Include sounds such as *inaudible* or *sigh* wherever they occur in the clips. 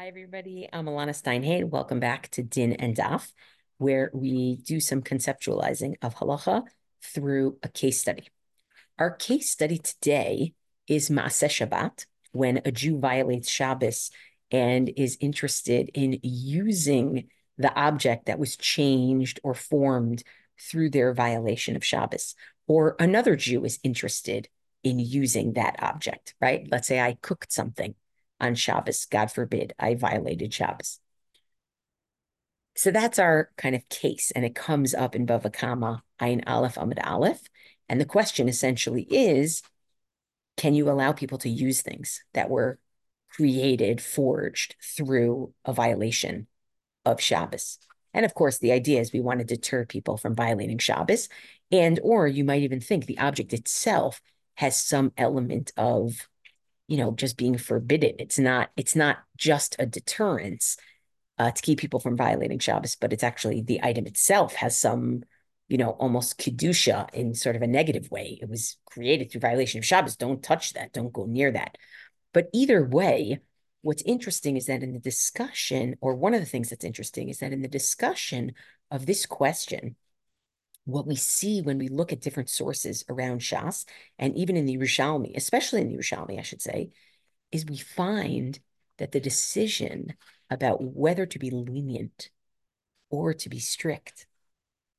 Hi, everybody. I'm Elana Stein Hain. Welcome back to Din and Daf, where we do some conceptualizing of halacha through a case study. Our case study today is Maaseh Shabbat, when a Jew violates Shabbos and is interested in using the object that was changed or formed through their violation of Shabbos. Or another Jew is interested in using that object, right? Let's say I cooked something on Shabbos. God forbid I violated Shabbos. So that's our kind of case, and it comes up in Bava Kama, Ayin Aleph Amud Aleph. And the question essentially is can you allow people to use things that were created, forged through a violation of Shabbos? And of course, the idea is we want to deter people from violating Shabbos. And, or you might even think the object itself has some element of you know just being forbidden it's not it's not just a deterrence uh, to keep people from violating Shabbos, but it's actually the item itself has some, you know, almost kedusha in sort of a negative way. It was created through violation of Shabbos. Don't touch that. Don't go near that. But either way, what's interesting is that in the discussion, or one of the things that's interesting is that in the discussion of this question, what we see when we look at different sources around Shas, and even in the Yerushalmi, especially in the Yerushalmi, I should say, is we find that the decision about whether to be lenient or to be strict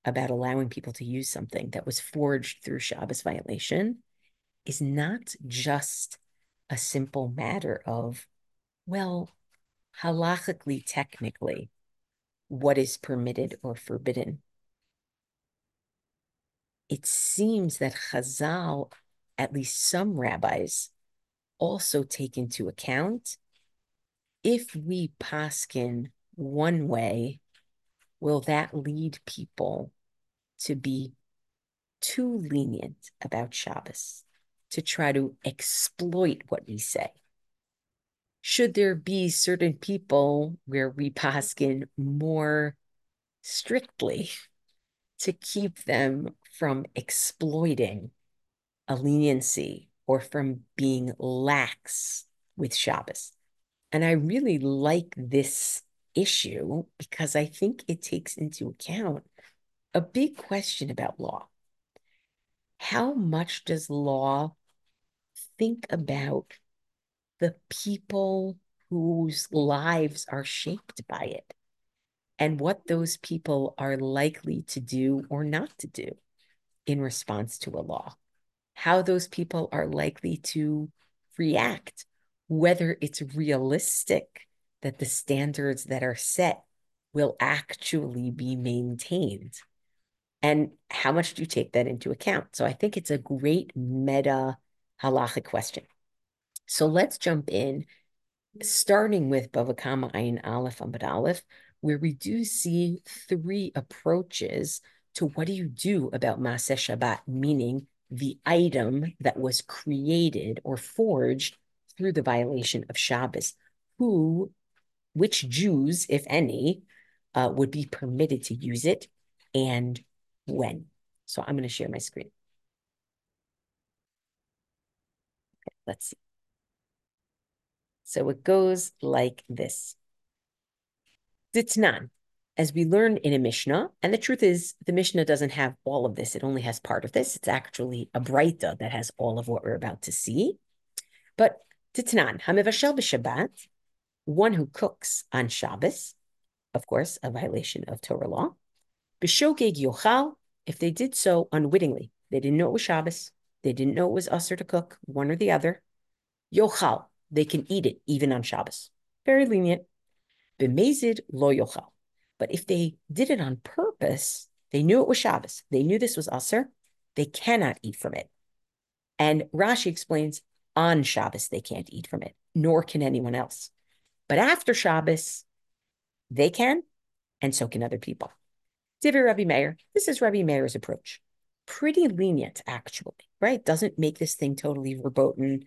about allowing people to use something that was forged through Shabbos violation is not just a simple matter of, well, halachically, technically, what is permitted or forbidden it seems that Chazal, at least some rabbis, also take into account if we paskin one way, will that lead people to be too lenient about Shabbos, to try to exploit what we say? Should there be certain people where we paskin more strictly to keep them from exploiting a leniency or from being lax with Shabbos. And I really like this issue because I think it takes into account a big question about law. How much does law think about the people whose lives are shaped by it and what those people are likely to do or not to do? in response to a law, how those people are likely to react, whether it's realistic that the standards that are set will actually be maintained. And how much do you take that into account? So I think it's a great meta halachic question. So let's jump in, starting with Bava Kama Ayin Aleph Amud Aleph, where we do see three approaches to what do you do about Maaseh Shabbat, meaning the item that was created or forged through the violation of Shabbos. Who, which Jews, if any, uh, would be permitted to use it and when? So I'm going to share my screen. Okay, let's see. So it goes like this. Ditnan, as we learned in a Mishnah, and the truth is, the Mishnah doesn't have all of this. It only has part of this. It's actually a Breita that has all of what we're about to see. But Titnan, Hamivashel b'Shabbat, one who cooks on Shabbos, of course, a violation of Torah law. B'Shogeg Yochal, if they did so unwittingly, they didn't know it was Shabbos, they didn't know it was usher to cook, one or the other. Yochal, they can eat it even on Shabbos. Very lenient. B'Mezid lo Yochal but if they did it on purpose, they knew it was Shabbos, they knew this was Aser, they cannot eat from it. And Rashi explains on Shabbos, they can't eat from it, nor can anyone else. But after Shabbos, they can, and so can other people. Divrei Rabbi Meir, this is Rabbi Meir's approach. Pretty lenient, actually, right? Doesn't make this thing totally verboten.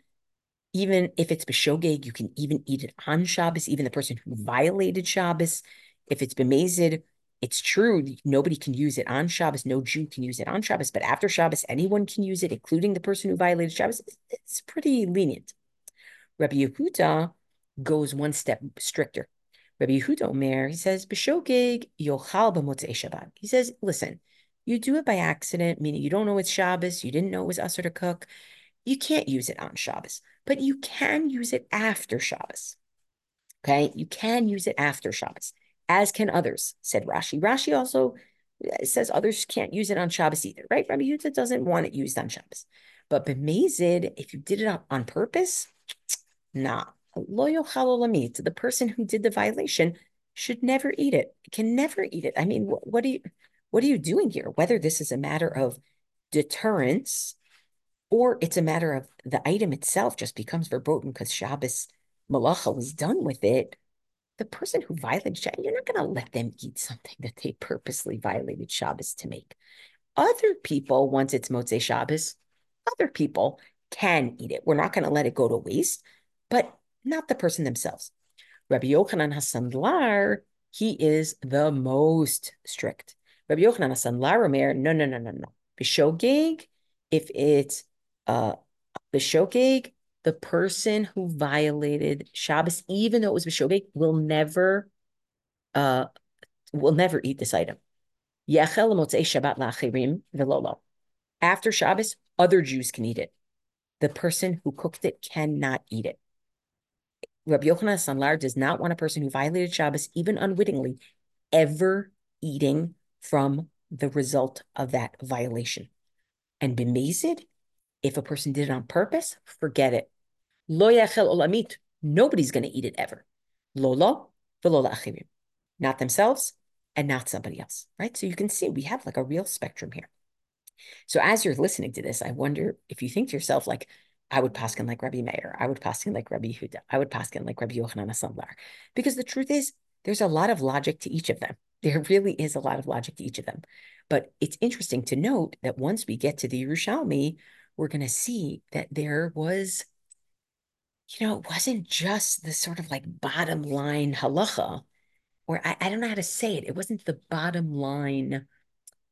Even if it's Beshogeg, you can even eat it on Shabbos. Even the person who violated Shabbos if it's b'mezid, it's true. Nobody can use it on Shabbos. No Jew can use it on Shabbos. But after Shabbos, anyone can use it, including the person who violated Shabbos. It's pretty lenient. Rabbi Yehuda goes one step stricter. Rabbi Yehuda Omer, he says, B'shogeg yochal b'motzei Shabbat. He says, listen, you do it by accident, meaning you don't know it's Shabbos, you didn't know it was Asr to cook. You can't use it on Shabbos, but you can use it after Shabbos. Okay, you can use it after Shabbos, as can others, said Rashi. Rashi also uh, says others can't use it on Shabbos either, right? Rabbi Yehuda doesn't want it used on Shabbos. But b'mezid, if you did it on, on purpose, *tsk* nah. Loyal halolamit, the person who did the violation should never eat it. Can never eat it. I mean, what, are you what are you doing here? Whether this is a matter of deterrence or it's a matter of the item itself just becomes verboten because Shabbos malacha was done with it, the person who violated Shabbos, you're not going to let them eat something that they purposely violated Shabbos to make. Other people, once it's Motzei Shabbos, other people can eat it. We're not going to let it go to waste, but not the person themselves. Rabbi Yochanan HaSandlar, he is the most strict. Rabbi Yochanan HaSandlar Omer, no, no, no, no, no. Bishogeg, if it's uh Bishogeg, the person who violated Shabbos, even though it was Bishogeg, will never uh will never eat this item. After Shabbos, other Jews can eat it. The person who cooked it cannot eat it. Rabbi Yochanan Sandlar does not want a person who violated Shabbos, even unwittingly, ever eating from the result of that violation. And b'mezid, if a person did it on purpose, forget it. Lo yachel olamit, nobody's going to eat it ever. Lolo, v'lo achirim. Not themselves and not somebody else, right? So you can see we have like a real spectrum here. So as you're listening to this, I wonder if you think to yourself, like, I would paskin like Rabbi Meir. I would paskin like Rabbi Huda. I would paskin like Rabbi Yochanan Asandlar. Because the truth is, there's a lot of logic to each of them. *laughs* There really is a lot of logic to each of them. But it's interesting to note that once we get to the Yerushalmi, we're going to see that there was, you know, it wasn't just the sort of like bottom line halacha, or I, I don't know how to say it. It wasn't the bottom line,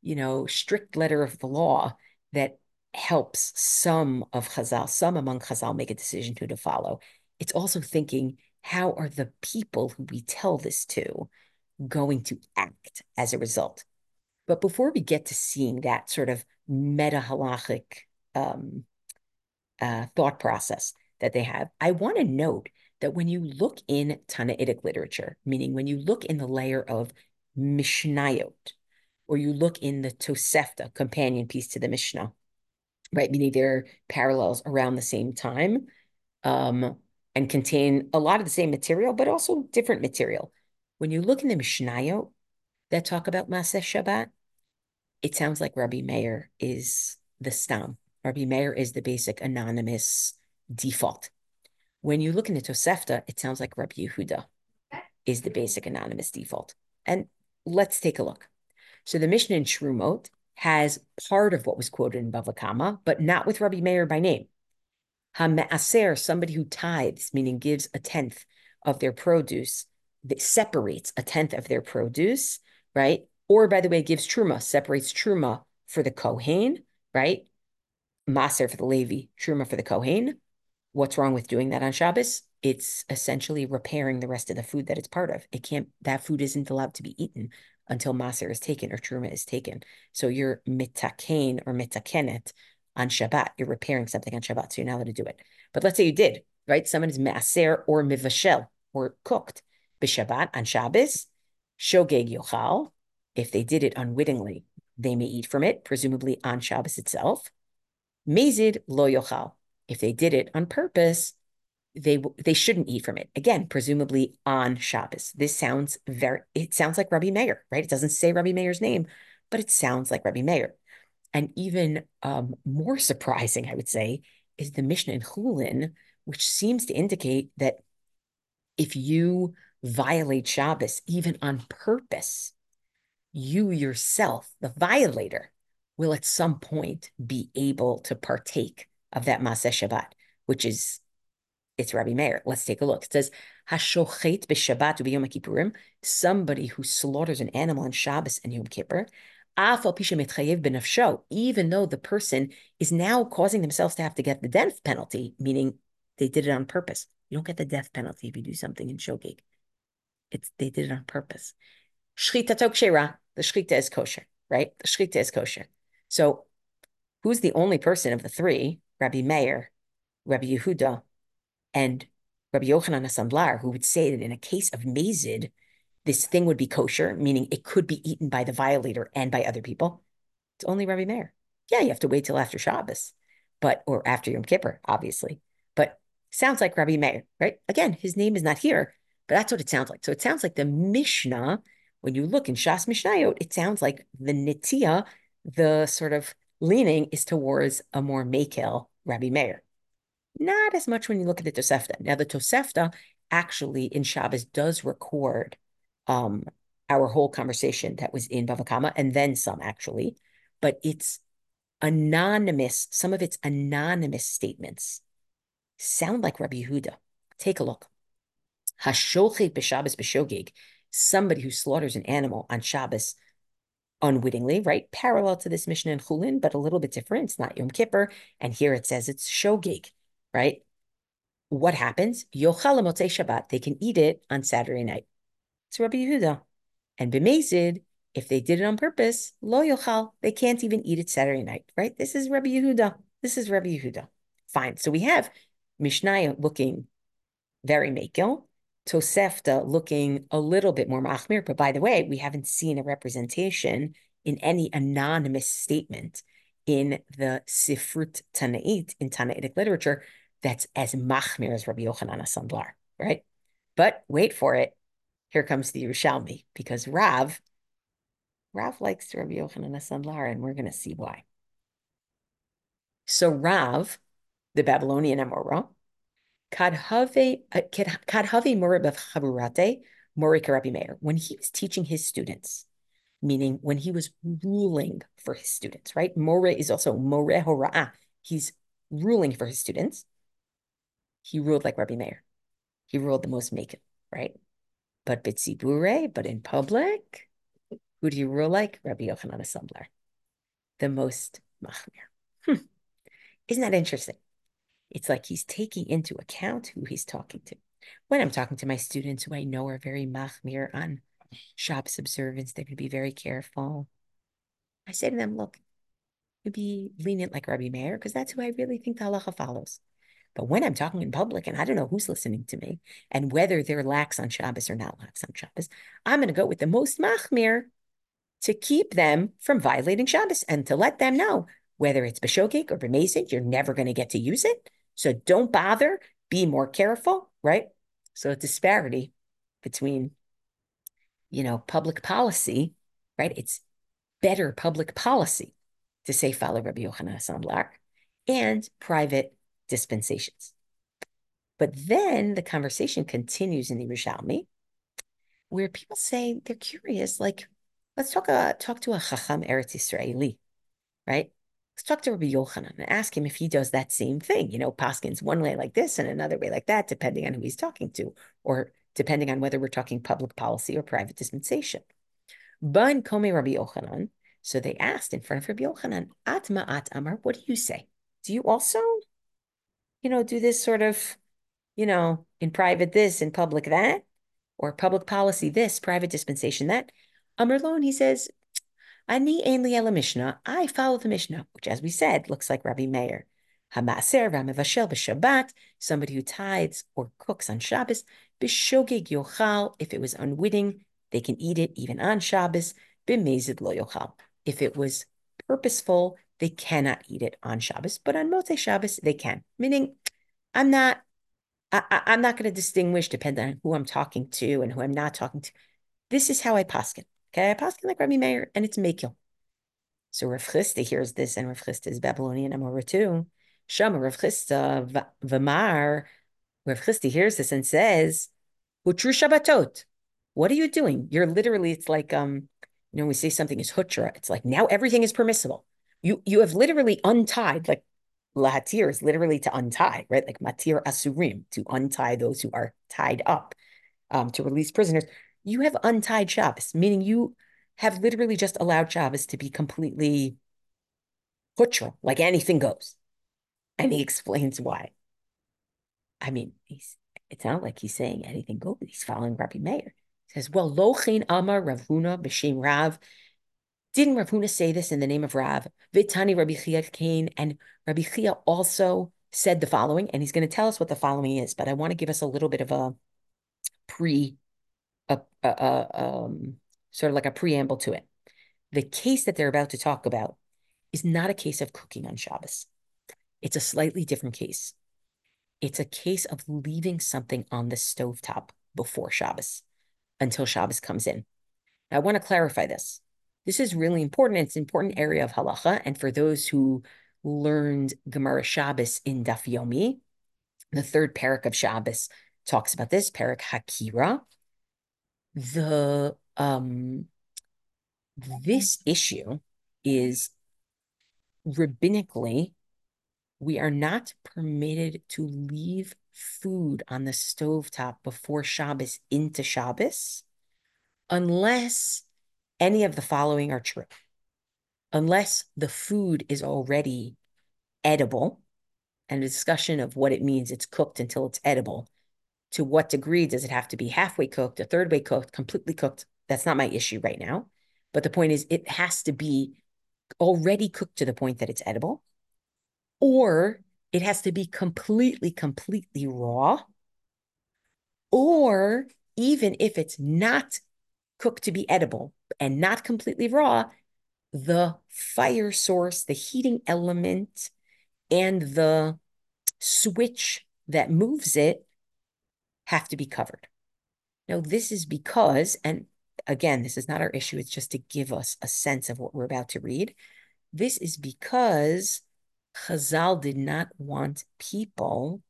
you know, strict letter of the law that helps some of Chazal, some among Chazal make a decision who to follow. It's also thinking, how are the people who we tell this to going to act as a result? But before we get to seeing that sort of meta halachic um, uh, thought process that they have, I want to note that when you look in Tannaitic literature, meaning when you look in the layer of Mishnayot, or you look in the Tosefta, companion piece to the Mishnah, right? Meaning they're parallels around the same time um, and contain a lot of the same material, but also different material. When you look in the Mishnayot that talk about Maseh Shabbat, it sounds like Rabbi Meir is the stam. Rabbi Meir is the basic anonymous default. When you look in the Tosefta, it sounds like Rabbi Yehuda is the basic anonymous default. And let's take a look. So the Mishnah in Terumot has part of what was quoted in Bava Kama, but not with Rabbi Meir by name. Ha'me'aser, somebody who tithes, meaning gives a tenth of their produce, that separates a tenth of their produce, right? Or, by the way, gives truma, separates truma for the Kohen, right? Maser for the Levi, truma for the Kohen. What's wrong with doing that on Shabbos? It's essentially repairing the rest of the food that it's part of. It can't, that food isn't allowed to be eaten until Maser is taken or Truma is taken. So you're mitaken or mitakenet on Shabbat. You're repairing something on Shabbat, so you're not allowed to do it. But let's say you did, right? Someone is Maser or Mivashel or cooked b'Shabbat on Shabbos, Shogeg Yochal. If they did it unwittingly, they may eat from it, presumably on Shabbos itself. Mezid lo yochal. If they did it on purpose, they they shouldn't eat from it. Again, presumably on Shabbos. This sounds very it sounds like Rabbi Meir, right? It doesn't say Rabbi Meir's name, but it sounds like Rabbi Meir. And even um, more surprising, I would say, is the Mishnah in Chulin, which seems to indicate that if you violate Shabbos, even on purpose, you yourself, the violator, will at some point be able to partake of that Maseh Shabbat, which is it's Rabbi Meir. Let's take a look. It says, Hashochet b'Shabbat u'b'Yom Kippurim, somebody who slaughters an animal on Shabbos and Yom Kippur, even though the person is now causing themselves to have to get the death penalty, meaning they did it on purpose. You don't get the death penalty if you do something in shogeg. It's they did it on purpose. Shchita tokshera, the shchita is kosher, right? The shchita is kosher. So who's the only person of the three, Rabbi Meir, Rabbi Yehuda, and Rabbi Yochanan Asandlar, who would say that in a case of mazid, this thing would be kosher, meaning it could be eaten by the violator and by other people. It's only Rabbi Meir. Yeah, you have to wait till after Shabbos, but or after Yom Kippur, obviously. But sounds like Rabbi Meir, right? Again, his name is not here, but that's what it sounds like. So it sounds like the Mishnah. When you look in Shas Mishnayot, it sounds like the Nitia, the sort of leaning is towards a more Makel Rabbi Meir. Not as much when you look at the Tosefta. Now, the Tosefta actually in Shabbos does record um, our whole conversation that was in Bava Kama, and then some actually, but it's anonymous. Some of its anonymous statements sound like Rabbi Yehuda. Take a look. Hashochet b'Shabbos b'shogeg, somebody who slaughters an animal on Shabbos unwittingly, right? Parallel to this Mishnah in Chulin, but a little bit different. It's not Yom Kippur, and here it says it's shogeg, right? What happens? Yochal Shabbat. They can eat it on Saturday night. It's Rabbi Yehuda. And b'mezid, if they did it on purpose, lo yochal, they can't even eat it Saturday night, right? This is Rabbi Yehuda. This is Rabbi Yehuda. Fine. So we have Mishnah looking very Mekil, Tosefta looking a little bit more Machmir. But by the way, we haven't seen a representation in any anonymous statement in the Sifrut Tanait, in Tanaitic literature, that's as Machmir as Rabbi Yochanan Asandlar, right? But wait for it. Here comes the Yerushalmi, because Rav, Rav likes Rabbi Yochanan Asandlar, and we're going to see why. So Rav, the Babylonian Amora, Kadhave uh, Moribav Chaburate, Morika Rabbi Meir, when he was teaching his students, meaning when he was ruling for his students, right? More is also More Hora'ah. He's ruling for his students. He ruled like Rabbi Meir. He ruled the most making, right? But Bitzibure, but in public, who do you rule like? Rabbi Yochanan HaSandlar, the most machmir. Hmm. Isn't that interesting? It's like he's taking into account who he's talking to. When I'm talking to my students who I know are very machmir on Shabbos observance, they're going to be very careful. I say to them, look, you be lenient like Rabbi Meir, because that's who I really think the halacha follows. But when I'm talking in public and I don't know who's listening to me and whether they're lax on Shabbos or not lax on Shabbos, I'm going to go with the most machmir to keep them from violating Shabbos and to let them know whether it's b'shogeg or b'mezid, you're never going to get to use it. So don't bother. Be more careful, right? So a disparity between, you know, public policy, right? It's better public policy to say follow Rabbi Yochanan Asandlar and private dispensations. But then the conversation continues in the Yerushalmi, where people say they're curious, like, let's talk, uh, talk to a Chacham Eretz Israeli, right? Let's talk to Rabbi Yochanan and ask him if he does that same thing. You know, Paskins one way like this and another way like that, depending on who he's talking to, or depending on whether we're talking public policy or private dispensation. Ban Kome Rabbi Yochanan. So they asked in front of Rabbi Yochanan, Atma At Amar, what do you say? Do you also, you know, do this sort of, you know, in private this, in public that, or public policy this, private dispensation that? Amarlon, he says, Ani Ainli El Mishnah. I follow the Mishnah, which, as we said, looks like Rabbi Meir. Hamaser Ramevashel b'Shabbat, somebody who tithes or cooks on Shabbos. B'shogeg yochal, if it was unwitting, they can eat it even on Shabbos. B'mezid lo yochal. If it was purposeful, they cannot eat it on Shabbos, but on Motzei Shabbos they can. Meaning, I'm not, I, am not going to distinguish depending on who I'm talking to and who I'm not talking to. This is how I paskin. Okay, paskin like Rabbi Meir, and it's Mekil. So Rav Chisda hears this, and Rav Chisda is Babylonian Amora too. Shama Rav Chisda Vamar. Rav Chisda hears this and says, "Hutru Shabbatot. What are you doing? You're literally. It's like um, you know, we say something is hutra. It's like now everything is permissible. You you have literally untied like lahatir is literally to untie, right? Like matir asurim to untie those who are tied up, um, to release prisoners you have untied Shabbos, meaning you have literally just allowed Shabbos to be completely hutra, like anything goes. And he explains why. I mean, he's it's not like he's saying anything good. He's following Rabbi Meir. He says, well, Lochin Amar Rav Huna b'shem Rav. Didn't Rav Huna say this in the name of Rav? Vitani Rabbi Chia came, and Rabbi Chia also said the following, and he's going to tell us what the following is, but I want to give us a little bit of a pre, a, a, a um, sort of like a preamble to it. The case that they're about to talk about is not a case of cooking on Shabbos. It's a slightly different case. It's a case of leaving something on the stovetop before Shabbos until Shabbos comes in. Now, I want to clarify this. This is really important. It's an important area of halacha. And for those who learned Gemara Shabbos in Daf Yomi, the third parak of Shabbos talks about this, parak Hakira. The um this issue is rabbinically, we are not permitted to leave food on the stovetop before Shabbos into Shabbos unless any of the following are true. Unless the food is already edible, and a discussion of what it means it's cooked until it's edible. To what degree does it have to be halfway cooked, a third way cooked, completely cooked? That's not my issue right now. But the point is, it has to be already cooked to the point that it's edible, or it has to be completely, completely raw, or even if it's not cooked to be edible and not completely raw, the fire source, the heating element, and the switch that moves it have to be covered. Now, this is because, and again, this is not our issue, it's just to give us a sense of what we're about to read. This is because Chazal did not want people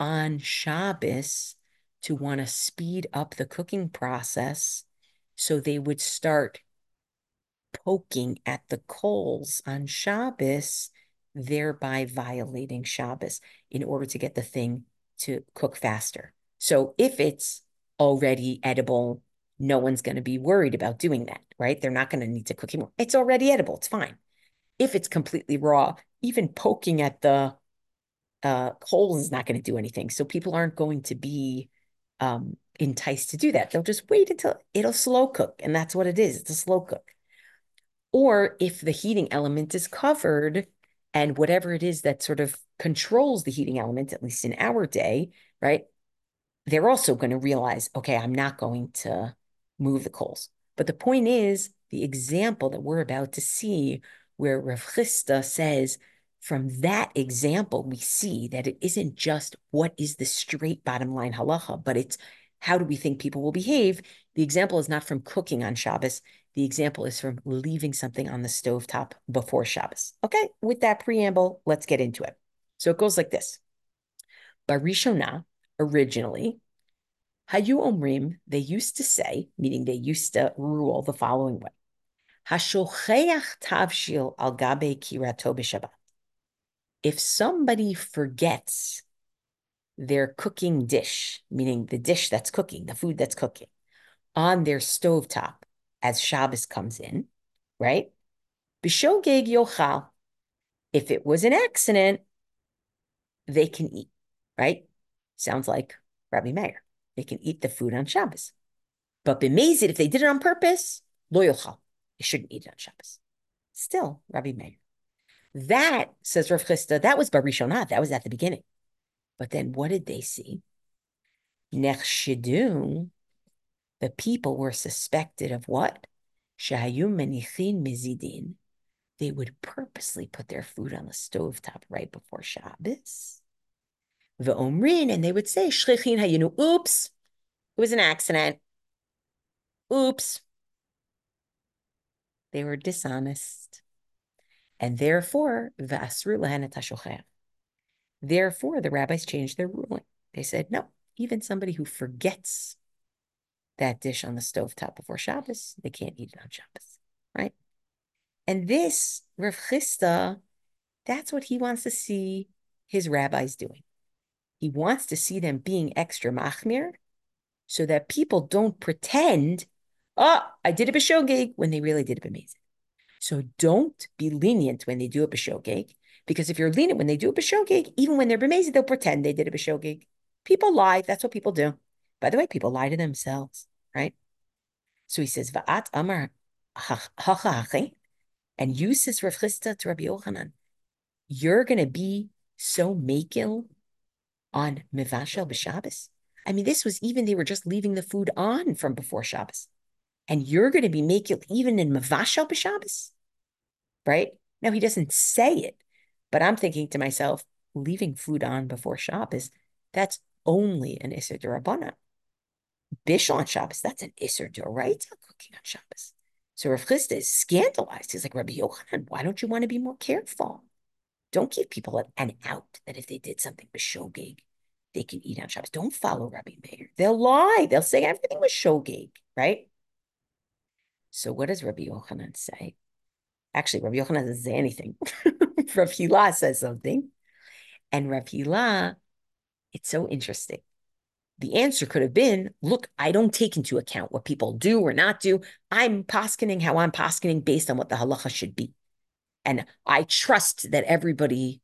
on Shabbos to want to speed up the cooking process. So they would start poking at the coals on Shabbos, thereby violating Shabbos in order to get the thing to cook faster. So if it's already edible, no one's going to be worried about doing that, right? They're not going to need to cook anymore. It's already edible. It's fine. If it's completely raw, even poking at the uh, coals is not going to do anything. So people aren't going to be um, enticed to do that. They'll just wait until it'll slow cook. And that's what it is. It's a slow cook. Or if the heating element is covered and whatever it is that sort of controls the heating element, at least in our day, right? They're also going to realize, okay, I'm not going to move the coals. But the point is, the example that we're about to see, where Rav Chisda says, from that example, we see that it isn't just what is the straight bottom line halacha, but it's how do we think people will behave? The example is not from cooking on Shabbos. The example is from leaving something on the stove top before Shabbos. Okay, with that preamble, let's get into it. So it goes like this. Barishona, originally, Hayu Omrim, they used to say, meaning they used to rule the following way. Hashocheach tavshil al gabe kirato b'Shabbat. If somebody forgets their cooking dish, meaning the dish that's cooking, the food that's cooking, on their stovetop as Shabbos comes in, right? B'shogeg yochal. If it was an accident, they can eat, right? Sounds like Rabbi Meir. They can eat the food on Shabbos. But b'mezid, if they did it on purpose, lo. They shouldn't eat it on Shabbos. Still, Rabbi Meir. That, says Rav Chisda, that was Barishonah. That was at the beginning. But then what did they see? Nechshidu, the people were suspected of what? Shayum menichin mizidin. They would purposely put their food on the stove top right before Shabbos omrin, and they would say, shlichin hayinu, oops, it was an accident. Oops. They were dishonest. And therefore, Vasru Therefore, the rabbis changed their ruling. They said, no, even somebody who forgets that dish on the stove top before Shabbos, they can't eat it on Shabbos, right? And this, Rav Chisda, that's what he wants to see his rabbis doing. He wants to see them being extra machmir so that people don't pretend, oh, I did a b'shogeg when they really did a b'mezid. So don't be lenient when they do a b'shogeg, because if you're lenient when they do a b'shogeg, even when they're b'mezid, they'll pretend they did a b'shogeg. People lie. That's what people do. By the way, people lie to themselves, right? So he says, Va'at Amar and you says Rav Chisda to Rabbi Yochanan, you're going to be so makil on Mivashel b'Shabbos. I mean, this was even they were just leaving the food on from before Shabbos, and you're going to be makil even in Mivashel b'Shabbos, right? Now he doesn't say it, but I'm thinking to myself, leaving food on before Shabbos, that's only an Isser Durabana. Bishul on Shabbos, that's an Isser Doraita cooking on Shabbos. So Rav Chisda is scandalized. He's like, Rabbi Yochanan, why don't you want to be more careful? Don't give people an out that if they did something shogeg, they can eat on Shabbos. Don't follow Rabbi Meir. They'll lie. They'll say everything was shogeg, right? So what does Rabbi Yochanan say? Actually, Rabbi Yochanan doesn't say anything. *laughs* Rav Hila says something. And Rav Hila, it's so interesting. The answer could have been, look, I don't take into account what people do or not do. I'm poskening how I'm poskening based on what the halacha should be. And I trust that everybody,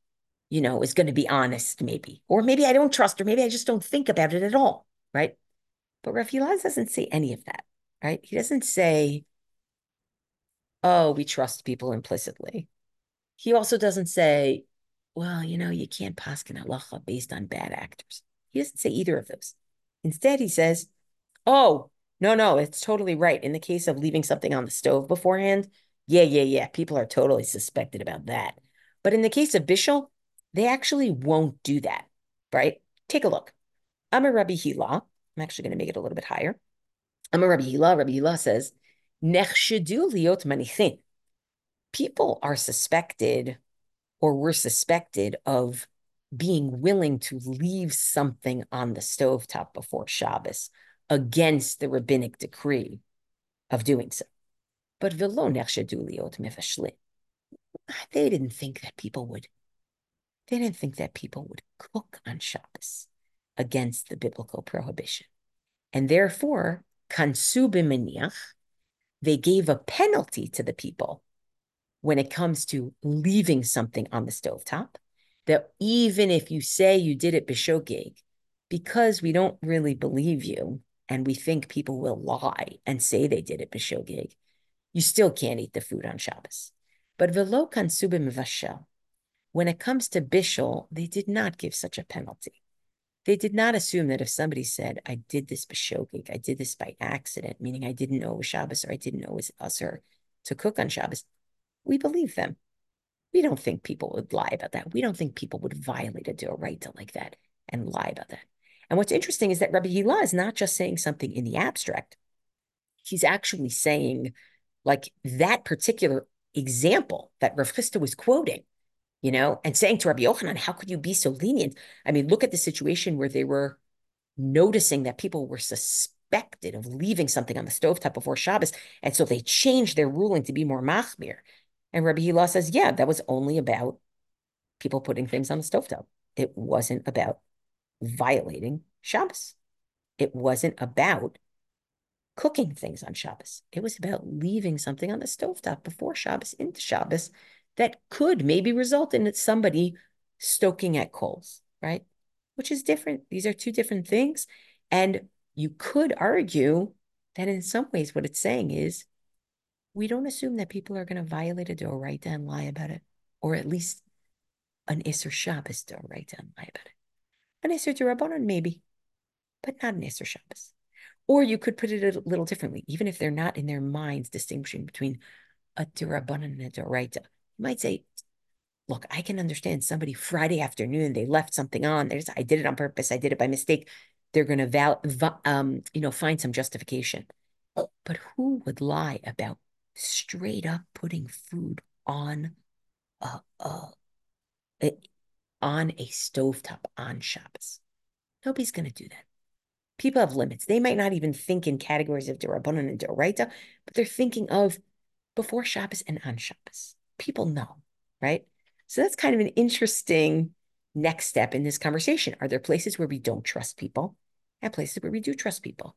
you know, is going to be honest, maybe. Or maybe I don't trust, or maybe I just don't think about it at all, right? But Rav Elaz doesn't say any of that, right? He doesn't say, oh, we trust people implicitly. He also doesn't say, well, you know, you can't paskin halacha based on bad actors. He doesn't say either of those. Instead, he says, Oh, no, no, it's totally right. In the case of leaving something on the stove beforehand, yeah, yeah, yeah, people are totally suspected about that. But in the case of Bishul, they actually won't do that, right? Take a look. I'm a Rabbi Hila. I'm actually going to make it a little bit higher. I'm a Rabbi Hila. Rabbi Hila says, liot manichin. People are suspected or were suspected of being willing to leave something on the stovetop before Shabbos against the rabbinic decree of doing so. But they didn't think that people would. They didn't think that people would cook on Shabbos against the biblical prohibition, and therefore, kansu they gave a penalty to the people when it comes to leaving something on the stovetop that even if you say you did it b'shogeg, because we don't really believe you and we think people will lie and say they did it b'shogeg, you still can't eat the food on Shabbos. But velo kansubim vashel, when it comes to bishul, they did not give such a penalty. They did not assume that if somebody said, I did this b'shogeg, I did this by accident, meaning I didn't know it was Shabbos or I didn't know it was usher to cook on Shabbos, we believe them. We don't think people would lie about that. We don't think people would violate a doraita like that and lie about that. And what's interesting is that Rabbi Hila is not just saying something in the abstract. He's actually saying, like that particular example that Rav was quoting, you know, and saying to Rabbi Yochanan, how could you be so lenient? I mean, look at the situation where they were noticing that people were suspected of leaving something on the stovetop before Shabbos. And so they changed their ruling to be more machmir. And Rabbi Hila says, yeah, that was only about people putting things on the stovetop. It wasn't about violating Shabbos. It wasn't about cooking things on Shabbos. It was about leaving something on the stovetop before Shabbos into Shabbos that could maybe result in somebody stoking at coals, right? Which is different. These are two different things. And you could argue that in some ways, what it's saying is we don't assume that people are going to violate a doraita and lie about it, or at least an Isser Shabbos doraita and lie about it. An Isser Durabanan, maybe, but not an Isser Shabbos. Or you could put it a little differently, even if they're not in their minds distinguishing between a Durabanan and a doraita. You might say, look, I can understand somebody Friday afternoon, they left something on. There's, I did it on purpose. I did it by mistake. They're going to, val, um, you know, find some justification. But who would lie about straight up putting food on a, a, a on a stovetop on Shabbos. Nobody's going to do that. People have limits. They might not even think in categories of Derabanan and Deraita, but they're thinking of before Shabbos and on Shabbos. People know, right? So that's kind of an interesting next step in this conversation. Are there places where we don't trust people and places where we do trust people?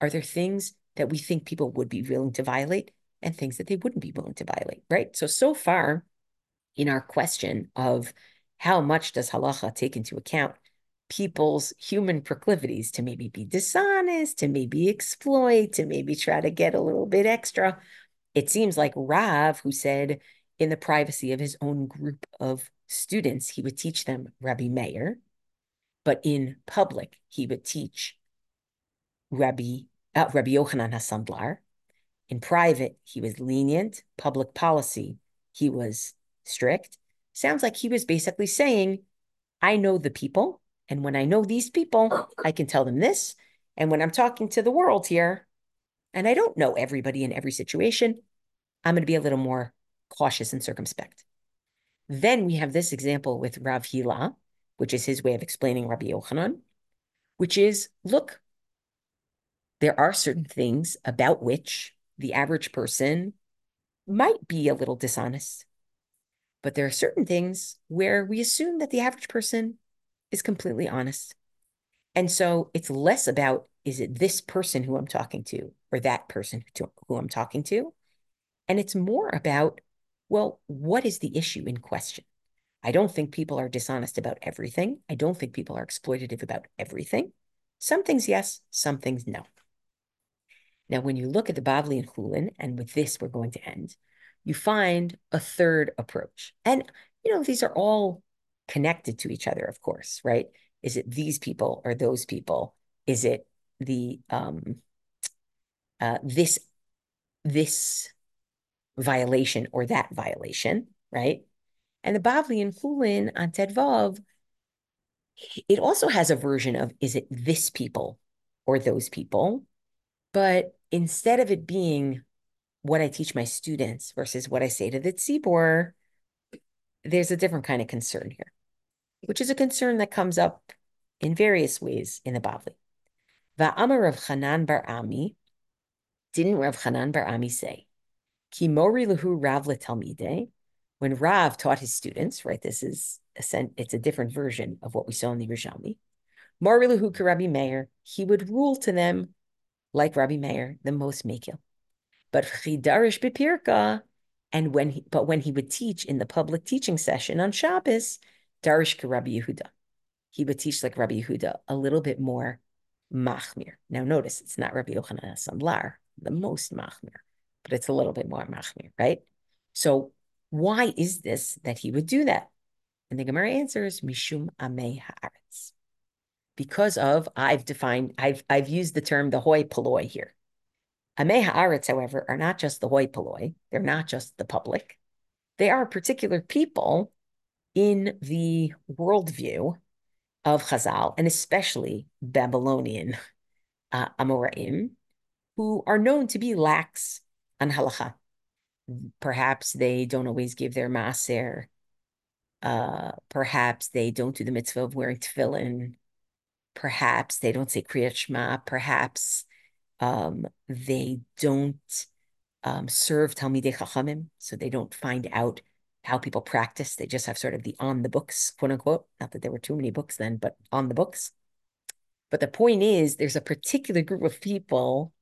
Are there things that we think people would be willing to violate and things that they wouldn't be willing to violate, right? So, so far in our question of how much does halacha take into account people's human proclivities to maybe be dishonest, to maybe exploit, to maybe try to get a little bit extra. It seems like Rav, who said in the privacy of his own group of students, he would teach them Rabbi Meir, but in public, he would teach Rabbi, uh, Rabbi Yochanan HaSandlar. In private, he was lenient. Public policy, he was strict. Sounds like he was basically saying, I know the people. And when I know these people, I can tell them this. And when I'm talking to the world here, and I don't know everybody in every situation, I'm going to be a little more cautious and circumspect. Then we have this example with Rav Hila, which is his way of explaining Rabbi Yochanan, which is look, there are certain things about which the average person might be a little dishonest. But there are certain things where we assume that the average person is completely honest. And so it's less about is it this person who I'm talking to or that person who I'm talking to? And it's more about, well, what is the issue in question? I don't think people are dishonest about everything. I don't think people are exploitative about everything. Some things, yes, some things, no. Now, when you look at the Bavli and Chulin, and with this we're going to end, you find a third approach. And, you know, these are all connected to each other, of course, right? Is it these people or those people? Is it the um uh this this violation or that violation, right? And the Bavli and Chulin on Tedvav, it also has a version of is it this people or those people? But instead of it being what I teach my students versus what I say to the tzibor, there's a different kind of concern here, which is a concern that comes up in various ways in the Bavli. Va'amar Rav Chanan Bar Ami, didn't Rav Chanan Bar Ami say, Ki mori luhu Rav letalmide, when Rav taught his students, right? This is a it's a different version of what we saw in the Yerushalmi. Mori luhu Rabbi Meir, he would rule to them like Rabbi Meir, the most mekil. But chidarish bepirka, and when he, but when he would teach in the public teaching session on Shabbos, darish Rabbi Yehuda, he would teach like Rabbi Yehuda, a little bit more machmir. Now notice it's not Rabbi Yochanan Sandlar, the most machmir, but it's a little bit more machmir, right? So why is this that he would do that? And the Gemara answers mishum amei haaretz because of, I've defined, I've, I've used the term the hoi polloi here. Amei haaretz, however, are not just the hoi polloi. They're not just the public. They are particular people in the worldview of Chazal, and especially Babylonian uh, Amoraim, who are known to be lax on halacha. Perhaps they don't always give their maser. Uh, perhaps they don't do the mitzvah of wearing tefillin. Perhaps they don't say Kriyat Shema. Perhaps um, they don't um, serve Talmidei Chachamim, so they don't find out how people practice. They just have sort of the on the books, quote unquote. Not that there were too many books then, but on the books. But the point is, there's a particular group of people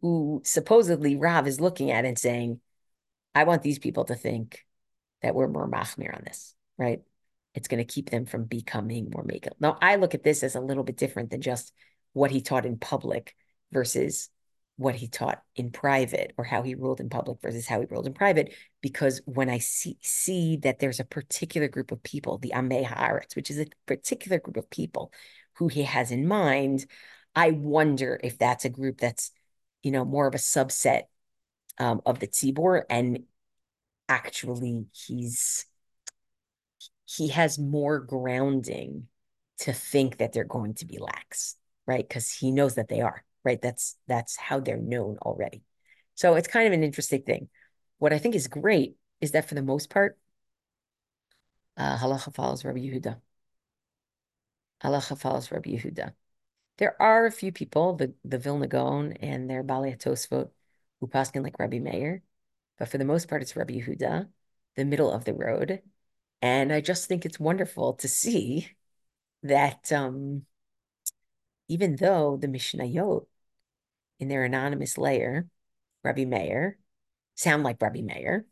who supposedly Rav is looking at and saying, I want these people to think that we're more machmir on this, right? it's going to keep them from becoming more Mekil. Now, I look at this as a little bit different than just what he taught in public versus what he taught in private or how he ruled in public versus how he ruled in private because when i see see that there's a particular group of people the amei which is a particular group of people who he has in mind i wonder if that's a group that's you know more of a subset um, of the tzibor and actually he's he has more grounding to think that they're going to be lax, right? Because he knows that they are, right? That's that's how they're known already. So it's kind of an interesting thing. What I think is great is that for the most part, uh, halacha follows Rabbi Yehuda. Halacha follows Rabbi Yehuda. There are a few people, the the Vilna Gaon and their Baalei Tosfot, who paskin like Rabbi Meir, but for the most part, it's Rabbi Yehuda, the middle of the road, and I just think it's wonderful to see that um, even though the Mishnayot in their anonymous layer, Rabbi Meir, sound like Rabbi Meir,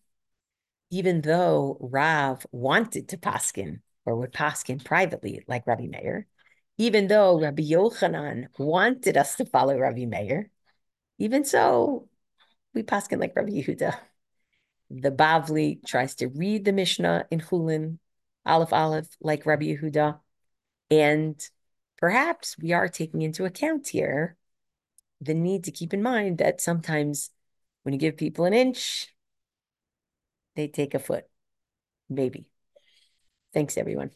even though Rav wanted to paskin or would paskin privately like Rabbi Meir, even though Rabbi Yochanan wanted us to follow Rabbi Meir, even so, we paskin like Rabbi Yehuda. The Bavli tries to read the Mishnah in Chulin, Aleph Aleph, like Rabbi Yehuda. And perhaps we are taking into account here the need to keep in mind that sometimes when you give people an inch, they take a foot, maybe. Thanks, everyone.